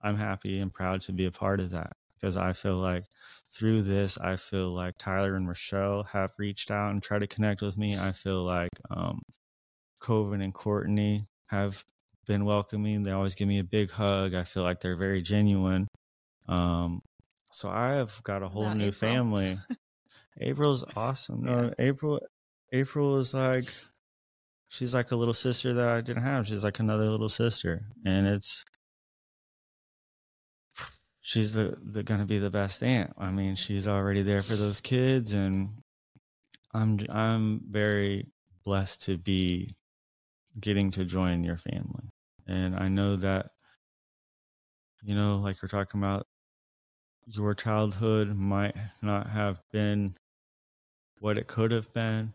I'm happy and proud to be a part of that because I feel like through this, I feel like Tyler and Rochelle have reached out and tried to connect with me. I feel like um, Coven and Courtney have been welcoming. They always give me a big hug. I feel like they're very genuine. Um, so I have got a whole about new April? family. April's awesome. No, Yeah. April, April is like, she's like a little sister that I didn't have. She's like another little sister, and it's she's the, the gonna be the best aunt. I mean, she's already there for those kids, and I'm I'm very blessed to be getting to join your family, and I know that you know, like we're talking about, your childhood might not have been what it could have been,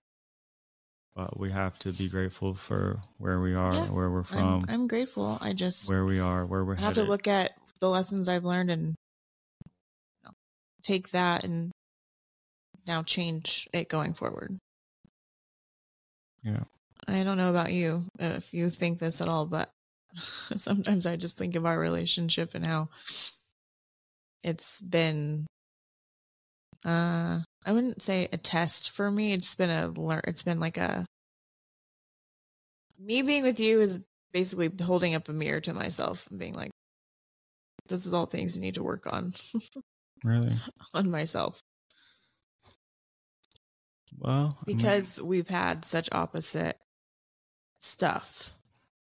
but we have to be grateful for where we are, Yeah, where we're I'm, from, I'm grateful. I just where we are, where we're I have to look at the lessons I've learned and you know, take that and now change it going forward. Yeah. I don't know about you if you think this at all, but sometimes I just think of our relationship and how it's been uh I wouldn't say a test for me. It's been a learn it's been like a me being with you is basically holding up a mirror to myself and being like, this is all things you need to work on Really? on myself Well, because we've had such opposite stuff.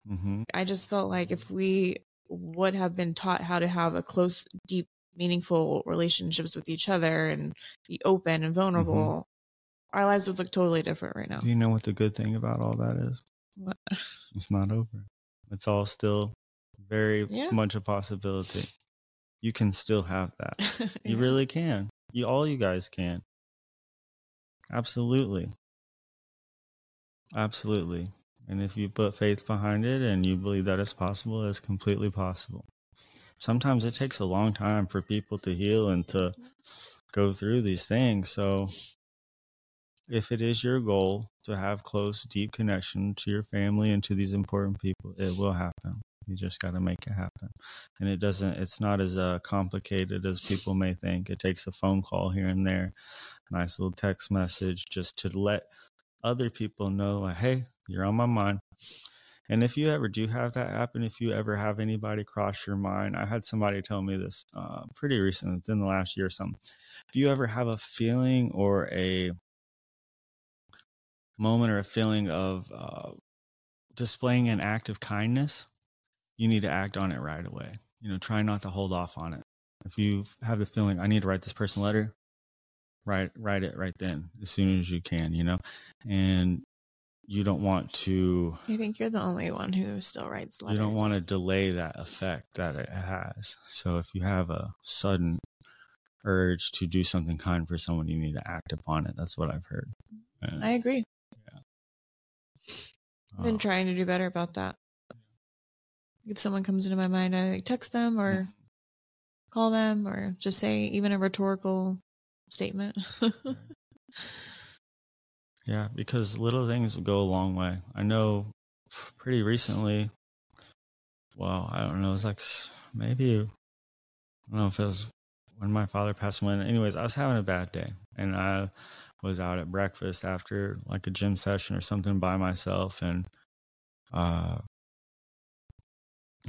hmm I just felt like if we would have been taught how to have a close, deep, meaningful relationships with each other and be open and vulnerable, our lives would look totally different right now. do you know what the good thing about all that is? What- It's not over. It's all still very Yeah. much a possibility. You can still have that. You really can. You all you guys can. Absolutely. Absolutely. And if you put faith behind it and you believe that it's possible, it's completely possible. Sometimes it takes a long time for people to heal and to go through these things. So if it is your goal to have close, deep connection to your family and to these important people, it will happen. You just got to make it happen. And it doesn't, it's not as uh, complicated as people may think. It takes a phone call here and there, a nice little text message just to let other people know, like, hey, you're on my mind. And if you ever do have that happen, if you ever have anybody cross your mind, I had somebody tell me this uh, pretty recently, within the last year or something. If you ever have a feeling or a moment or a feeling of uh, displaying an act of kindness, you need to act on it right away. You know, try not to hold off on it. If you have the feeling, I need to write this person a letter, write write it right then, as soon as you can. You know, and you don't want to I think you're the only one who still writes letters. you don't want to delay that effect that it has. So if you have a sudden urge to do something kind for someone, you need to act upon it. That's what I've heard. And, I agree. yeah I've been uh, trying to do better about that. If someone comes into my mind, I like text them or call them or just say even a rhetorical statement. Yeah, because little things will go a long way. I know pretty recently, well, I don't know, it was like maybe, I don't know if it was when my father passed away. Anyways, I was having a bad day and I was out at breakfast after like a gym session or something by myself. And uh,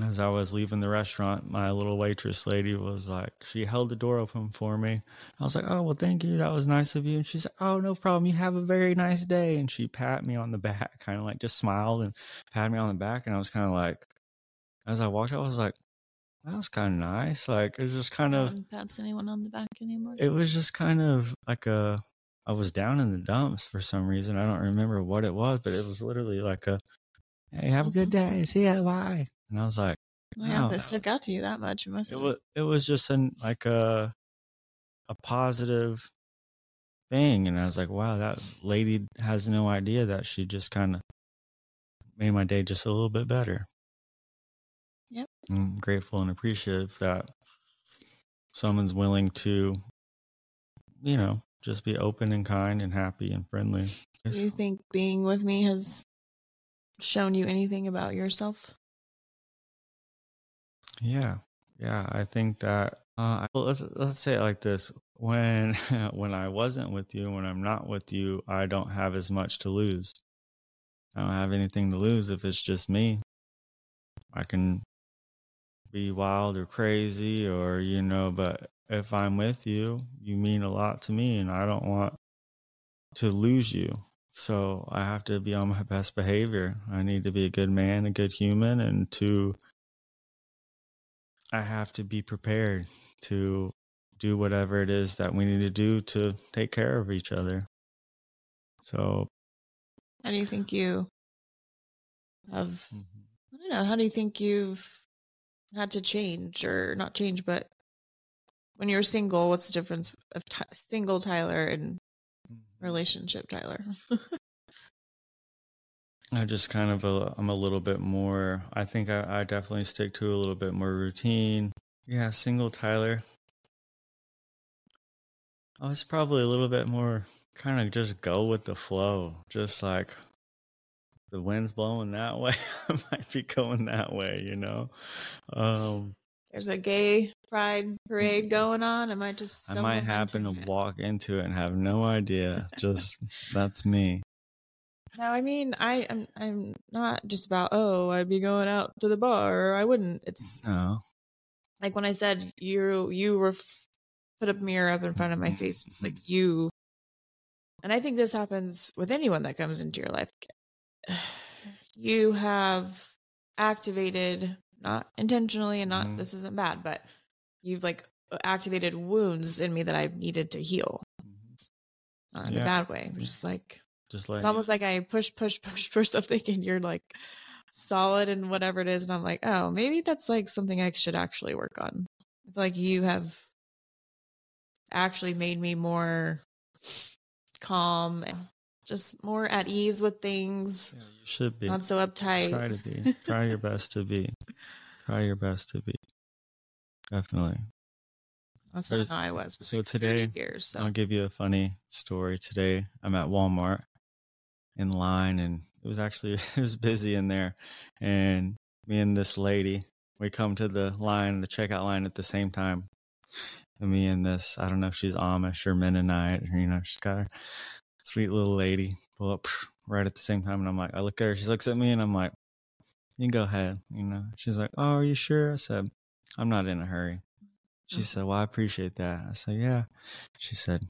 as I was leaving the restaurant, my little waitress lady was like, she held the door open for me. I was like, oh, well, thank you. That was nice of you. And she's like, oh, no problem. You have a very nice day. And she pat me on the back, kind of like just smiled and pat me on the back. And I was kind of like, as I walked out, I was like, that was kind of nice. Like, it was just kind of, pats anyone on the back anymore. it was just kind of like a, I was down in the dumps for some reason. I don't remember what it was, but it was literally like a, hey, have a good mm-hmm. day. See ya. Bye. And I was like, yeah, it stuck out to you that much, it must it was it was just an like a a positive thing and i was like wow that lady has no idea that she just kind of made my day just a little bit better Yep. i'm grateful and appreciative that someone's willing to you know just be open and kind and happy and friendly Do you think being with me has shown you anything about yourself? Yeah, yeah. I think that uh, well, let's let's say it like this: when when I wasn't with you, when I'm not with you, I don't have as much to lose. I don't have anything to lose if it's just me. I can be wild or crazy, or you know, but if I'm with you, you mean a lot to me, and I don't want to lose you. So I have to be on my best behavior. I need to be a good man, a good human, and to I have to be prepared to do whatever it is that we need to do to take care of each other. So, How do you think you have? Mm-hmm. I don't know. How do you think you've had to change, or not change, but when you're single, what's the difference of t- single Tyler and mm-hmm. relationship Tyler? I just kind of a, I'm a little bit more. I think I, I definitely stick to a little bit more routine. Yeah, single Tyler. I was probably a little bit more kind of just go with the flow. Just like the wind's blowing that way, I might be going that way. You know. Um, There's a gay pride parade going on. I might just. I might happen to it. walk into it and have no idea. Just that's me. No, I mean, I I'm I'm not just about oh I'd be going out to the bar or I wouldn't. It's No. like when I said you you were put a mirror up in front of my face. It's like you, and I think this happens with anyone that comes into your life. You have activated not intentionally and not Mhm. this isn't bad, but you've like activated wounds in me that I've needed to heal. Not in Yeah. a bad way. but Just like Just like it's almost like I push, push, push for something, and you're like solid in whatever it is, and I'm like, oh, maybe that's like something I should actually work on. I feel like you have actually made me more calm and just more at ease with things, Yeah, you should be. not so uptight. Try to be. Try your best to be. Try your best to be. Definitely. That's not how I was. so today, years, so. I'll give you a funny story. Today, I'm at Walmart in line, and it was actually it was busy in there. And me and this lady, we come to the line, the checkout line at the same time. And me and this, I don't know if she's Amish or Mennonite, or you know, she's got her sweet little lady pull up right at the same time. And I'm like, I look at her, she looks at me, and I'm like, you can go ahead. You know, she's like, oh, are you sure? I said, I'm not in a hurry. She Mhm. said, Well, I appreciate that. I said, Yeah. She said,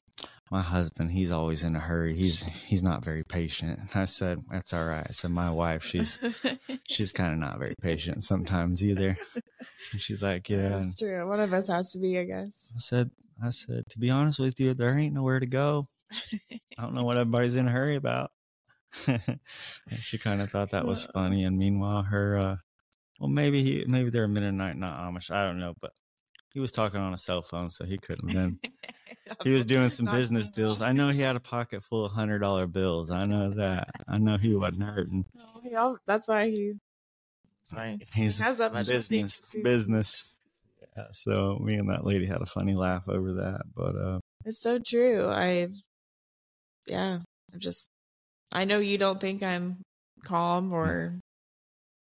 My husband, he's always in a hurry. He's he's not very patient. I said, That's all right. I said, My wife, she's she's kind of not very patient sometimes either. And she's like, Yeah. That's true. One of us has to be, I guess. I said, I said, to be honest with you, there ain't nowhere to go. I don't know what everybody's in a hurry about. she kind of thought that was funny. And meanwhile, her, uh, well, maybe he, maybe they're Mennonite, not Amish. I don't know, but he was talking on a cell phone, so he couldn't have been. He was doing some business deals. I know he had a pocket full of hundred dollar bills. I know that. I know he wasn't hurting. Oh, that's why he. That's why He's he has that much business, business. business. Yeah, so me and that lady had a funny laugh over that, but uh, It's so true. I, yeah, I'm just. I know you don't think I'm calm or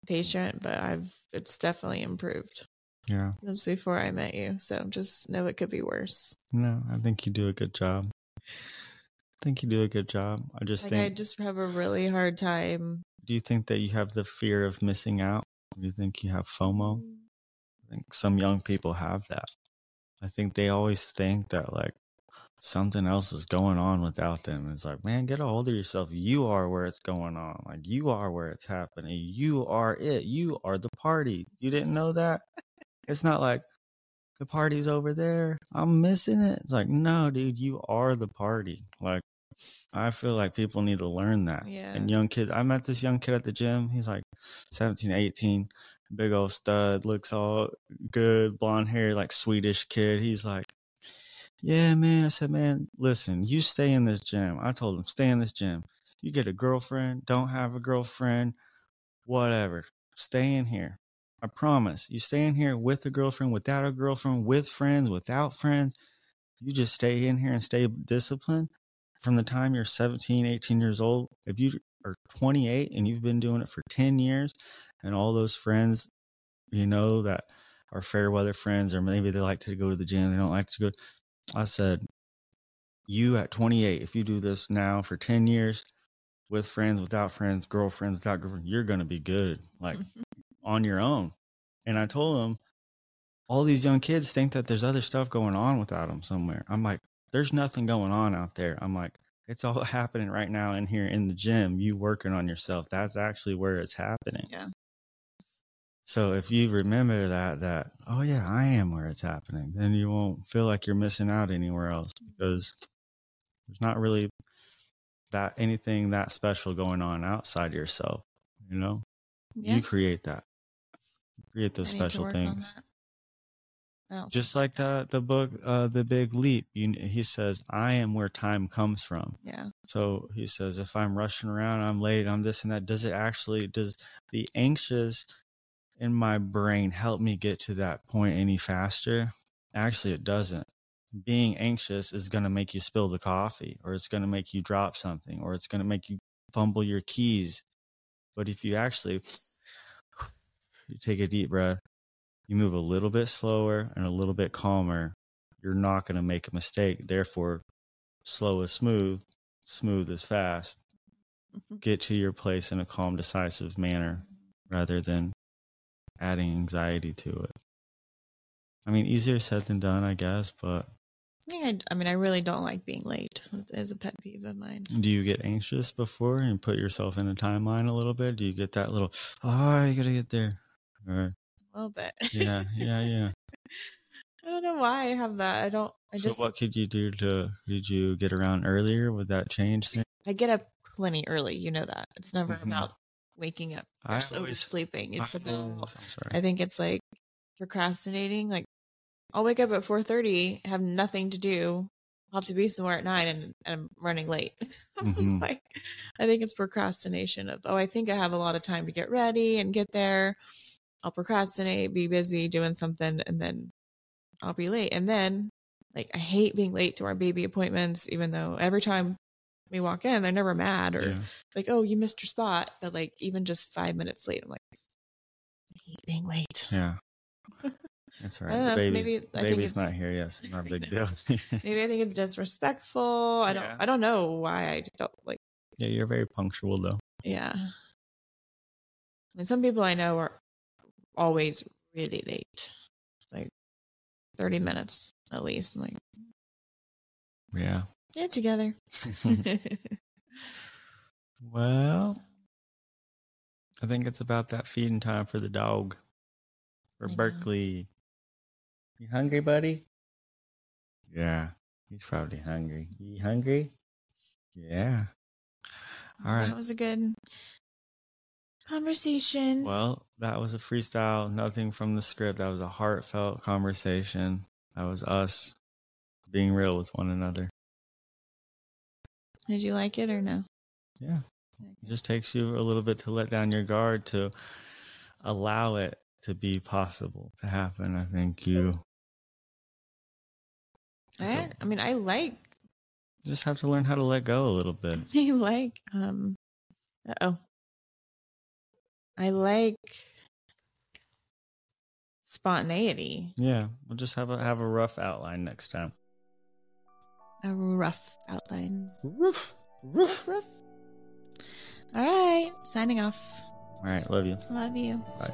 patient, but I've. It's definitely improved yeah, since before I met you. So just know it could be worse. no, I think you do a good job. I think you do a good job. I just Like think. I just have a really hard time. do you think that you have the fear of missing out? Do you think you have FOMO? I mm. think some young people have that. I think they always think that like something else is going on without them. It's like, man, get a hold of yourself. You are where it's going on. Like you are where it's happening. You are it. You are the party. You didn't know that? It's not like the party's over there. I'm missing it. It's like, no, dude, you are the party. Like I feel like people need to learn that. Yeah. And young kids, I met this young kid at the gym. He's like 17, 18 big old stud, looks all good, blonde hair, like Swedish kid. He's like, Yeah, man. I said, Man, listen, you stay in this gym. I told him, Stay in this gym. You get a girlfriend, don't have a girlfriend, whatever. Stay in here. I promise. You stay in here with a girlfriend, without a girlfriend, with friends, without friends. You just stay in here and stay disciplined from the time you're 17, 18 years old. If you are 28 and you've been doing it for 10 years, and all those friends, you know, that are fair weather friends, or maybe they like to go to the gym, they don't like to go. I said, you at 28, if you do this now for 10 years with friends, without friends, girlfriends, without girlfriend, you're to be good, like on your own. And I told him, all these young kids think that there's other stuff going on without them somewhere. I'm like, there's nothing going on out there. I'm like, it's all happening right now in here in the gym. You working on yourself. That's actually where it's happening. Yeah. So if you remember that, that, oh yeah, I am where it's happening, then you won't feel like you're missing out anywhere else mm. because there's not really that anything that special going on outside yourself. You know, Yeah. you create that. Create those special things. don't just like the the book uh the big leap you, he says i am where time comes from. Yeah. so he says if i'm rushing around i'm late i'm this and that does it actually does the anxious in my brain help me get to that point any faster? Actually it doesn't. Being anxious is going to make you spill the coffee or it's going to make you drop something or it's going to make you fumble your keys. But if you actually you take a deep breath you move a little bit slower and a little bit calmer, you're not going to make a mistake. Therefore, slow is smooth, smooth is fast. Mm-hmm. get to your place in a calm, decisive manner rather than adding anxiety to it. I mean, easier said than done, I guess, but Yeah, I, I mean, I really don't like being late. It is a pet peeve of mine. do you get anxious before and put yourself in a timeline a little bit? Do you get that little, oh, you gotta get there? A little bit. yeah, yeah, yeah. I don't know why I have that. I don't. I so just. what could you do to, did you get around earlier? Would that change things? I get up plenty early. You know that. It's never Mhm. about waking up or I always- oversleeping. It's I about. always- I'm sorry. I think it's like procrastinating. Like I'll wake up at four thirty, have nothing to do. I'll have to be somewhere at nine, and, and I'm running late. Mhm. like I think it's procrastination of oh, I think I have a lot of time to get ready and get there. I'll procrastinate, be busy doing something, and then I'll be late. And then like I hate being late to our baby appointments, even though every time we walk in, they're never mad or Yeah. like, oh, you missed your spot. But like even just five minutes late, I'm like, I hate being late. Yeah. That's right. know, baby's, maybe the I think baby's it's- not here. Yes, not a big deal. Maybe I think it's disrespectful. I don't Yeah. I don't know why I don't like yeah, you're very punctual though. yeah. I mean some people I know are always really late. Like thirty minutes at least. I'm like, Yeah. get together. well, I think it's about that feeding time for the dog. For I know. Berkeley. You hungry, buddy? Yeah. He's probably hungry. You hungry? Yeah. All right. That was a good conversation. Well, that was a freestyle, nothing from the script. That was a heartfelt conversation. That was us being real with one another. Did you like it or no? Yeah. It just takes you a little bit to let down your guard to allow it to be possible to happen. I think you I, I mean I like just have to learn how to let go a little bit. I like um oh I like spontaneity. Yeah, we'll just have a have a rough outline next time. A rough outline. Roof, roof. Rough. All right, signing off. All right, love you. Love you. Bye.